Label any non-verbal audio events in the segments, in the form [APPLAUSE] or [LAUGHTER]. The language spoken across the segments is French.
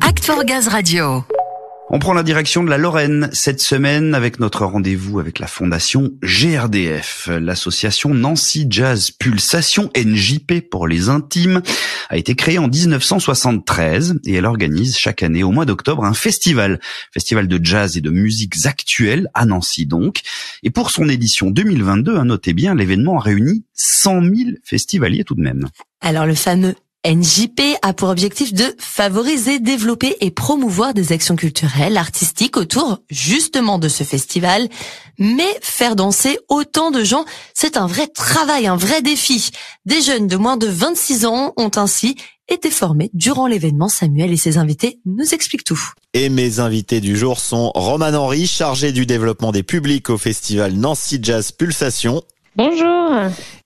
Act for Gaz Radio. On prend la direction de la Lorraine cette semaine avec notre rendez-vous avec la fondation GRDF. L'association Nancy Jazz Pulsation NJP pour les intimes a été créée en 1973 et elle organise chaque année au mois d'octobre un festival, festival de jazz et de musiques actuelles à Nancy donc. Et pour son édition 2022, à notez bien, l'événement a réuni 100 000 festivaliers tout de même. Alors le fameux NJP a pour objectif de favoriser, développer et promouvoir des actions culturelles, artistiques autour justement de ce festival. Mais faire danser autant de gens, c'est un vrai travail, un vrai défi. Des jeunes de moins de 26 ans ont ainsi été formés durant l'événement. Samuel et ses invités nous expliquent tout. Et mes invités du jour sont Roman Henry, chargé du développement des publics au festival Nancy Jazz Pulsation, Bonjour.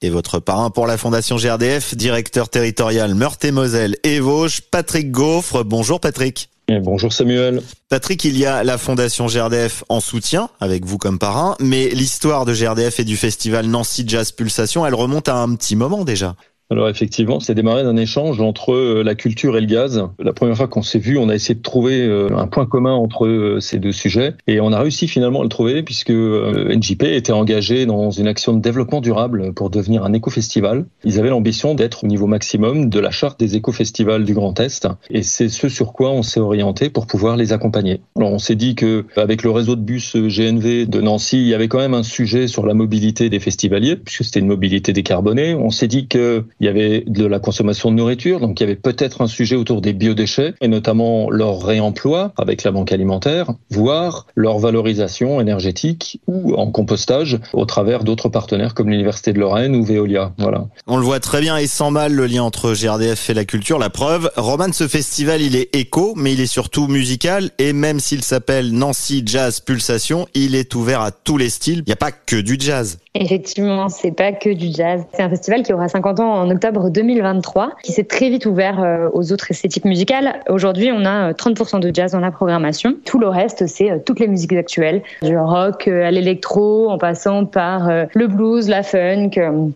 Et votre parrain pour la Fondation GRDF, directeur territorial Meurthe-et-Moselle et Vosges, Patrick Gaufre. Bonjour Patrick. bonjour Samuel. Patrick, il y a la Fondation GRDF en soutien, avec vous comme parrain, mais l'histoire de GRDF et du festival Nancy Jazz Pulsation, elle remonte à un petit moment déjà. Alors effectivement, c'est démarré d'un échange entre euh, la culture et le gaz. La première fois qu'on s'est vu, on a essayé de trouver euh, un point commun entre euh, ces deux sujets et on a réussi finalement à le trouver puisque NJP était engagé dans une action de développement durable pour devenir un éco-festival. Ils avaient l'ambition d'être au niveau maximum de la charte des éco-festivals du Grand Est et c'est ce sur quoi on s'est orienté pour pouvoir les accompagner. Alors on s'est dit que avec le réseau de bus GNV de Nancy, il y avait quand même un sujet sur la mobilité des festivaliers puisque c'était une mobilité décarbonée. On s'est dit que il y avait de la consommation de nourriture, donc il y avait peut-être un sujet autour des biodéchets et notamment leur réemploi avec la banque alimentaire, voire leur valorisation énergétique ou en compostage au travers d'autres partenaires comme l'Université de Lorraine ou Veolia. Voilà. On le voit très bien et sans mal le lien entre GRDF et la culture. La preuve, Roman, ce festival, il est éco, mais il est surtout musical et même s'il s'appelle Nancy Jazz Pulsation, il est ouvert à tous les styles. Il n'y a pas que du jazz. Effectivement, c'est pas que du jazz. C'est un festival qui aura 50 ans en octobre 2023, qui s'est très vite ouvert euh, aux autres esthétiques musicales. Aujourd'hui, on a 30% euh, de jazz dans la programmation. Tout le reste, c'est euh, toutes les musiques actuelles, du rock à l'électro, en passant par le blues, la funk,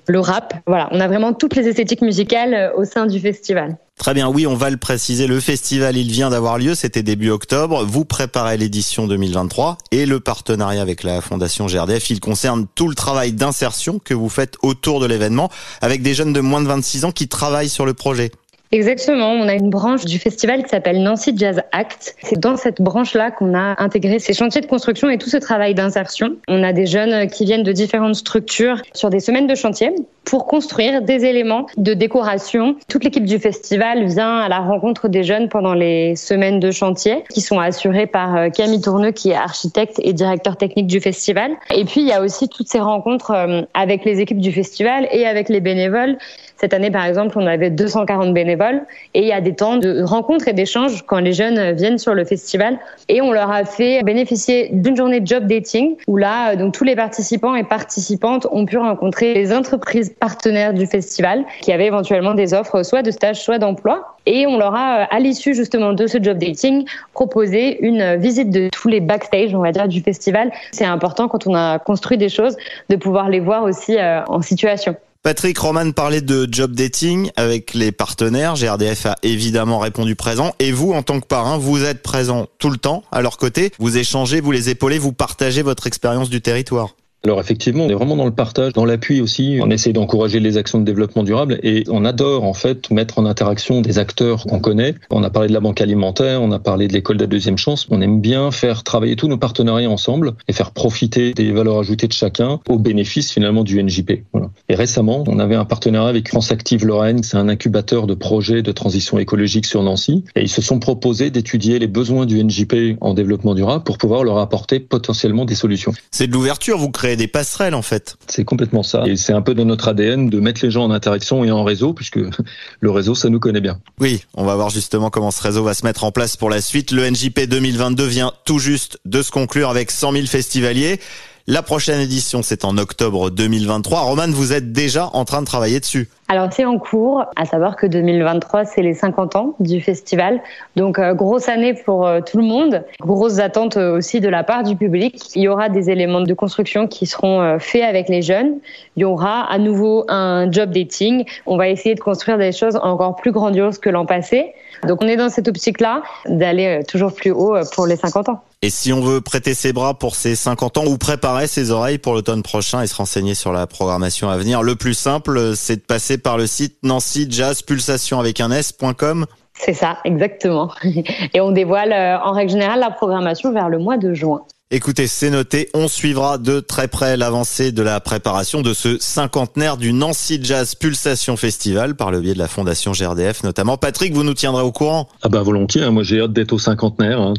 le rap. Voilà, on a vraiment toutes les esthétiques musicales au sein du festival. Très bien, oui, on va le préciser. Le festival, il vient d'avoir lieu, c'était début octobre. Vous préparez l'édition 2023 et le partenariat avec la Fondation GRDF, il concerne tout le travail d'insertion que vous faites autour de l'événement avec des jeunes de moins de 26 ans qui travaillent sur le projet. Exactement, on a une branche du festival qui s'appelle Nancy Jazz Act. C'est dans cette branche-là qu'on a intégré ces chantiers de construction et tout ce travail d'insertion. On a des jeunes qui viennent de différentes structures sur des semaines de chantier pour construire des éléments de décoration. Toute l'équipe du festival vient à la rencontre des jeunes pendant les semaines de chantier qui sont assurées par euh, Camille Tourneux qui est architecte et directeur technique du festival. Et puis il y a aussi toutes ces rencontres euh, avec les équipes du festival et avec les bénévoles. Cette année par exemple, on avait 240 bénévoles et il y a des temps de rencontres et d'échanges quand les jeunes viennent sur le festival et on leur a fait bénéficier d'une journée de job dating où là donc tous les participants et participantes ont pu rencontrer les entreprises partenaires du festival qui avaient éventuellement des offres soit de stage, soit d'emploi. Et on leur a, euh, à l'issue justement de ce job dating, proposé une visite de tous les backstage, on va dire, du festival. C'est important quand on a construit des choses de pouvoir les voir aussi euh, en situation. Patrick Roman parlait de job dating avec les partenaires. GRDF a évidemment répondu présent. Et vous, en tant que parrain, vous êtes présent tout le temps à leur côté. Vous échangez, vous les épaulez, vous partagez votre expérience du territoire. Alors effectivement, on est vraiment dans le partage, dans l'appui aussi. On essaie d'encourager les actions de développement durable et on adore en fait mettre en interaction des acteurs qu'on connaît. On a parlé de la banque alimentaire, on a parlé de l'école de la deuxième chance. On aime bien faire travailler tous nos partenariats ensemble et faire profiter des valeurs ajoutées de chacun au bénéfice finalement du NJP. Et récemment, on avait un partenariat avec France Active Lorraine, c'est un incubateur de projets de transition écologique sur Nancy et ils se sont proposés d'étudier les besoins du NJP en développement durable pour pouvoir leur apporter potentiellement des solutions. C'est de l'ouverture, vous créez des passerelles en fait. C'est complètement ça. Et c'est un peu dans notre ADN de mettre les gens en interaction et en réseau, puisque [LAUGHS] le réseau, ça nous connaît bien. Oui, on va voir justement comment ce réseau va se mettre en place pour la suite. Le NJP 2022 vient tout juste de se conclure avec 100 000 festivaliers. La prochaine édition, c'est en octobre 2023. Romane, vous êtes déjà en train de travailler dessus. Alors c'est en cours, à savoir que 2023 c'est les 50 ans du festival, donc euh, grosse année pour euh, tout le monde, grosses attentes euh, aussi de la part du public. Il y aura des éléments de construction qui seront faits avec les jeunes. Il y aura à nouveau un job dating. On va essayer de construire des choses encore plus grandioses que l'an passé. Donc on est dans cette optique-là d'aller toujours plus haut pour les 50 ans. Et si on veut prêter ses bras pour ses 50 ans ou préparer ses oreilles pour l'automne prochain et se renseigner sur la programmation à venir, le plus simple, c'est de passer par le site Nancy Jazz Pulsation avec un S.com. C'est ça, exactement. [LAUGHS] Et on dévoile euh, en règle générale la programmation vers le mois de juin. Écoutez, c'est noté. On suivra de très près l'avancée de la préparation de ce cinquantenaire du Nancy Jazz Pulsation Festival par le biais de la Fondation GRDF notamment. Patrick, vous nous tiendrez au courant? Ah bah volontiers. Hein. Moi j'ai hâte d'être au cinquantenaire. Hein.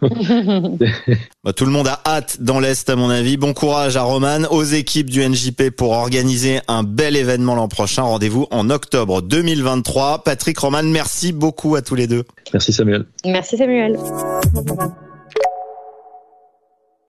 [LAUGHS] bah, tout le monde a hâte dans l'est à mon avis. Bon courage à Roman, aux équipes du NJP pour organiser un bel événement l'an prochain. Rendez-vous en octobre 2023. Patrick, Roman, merci beaucoup à tous les deux. Merci Samuel. Merci Samuel.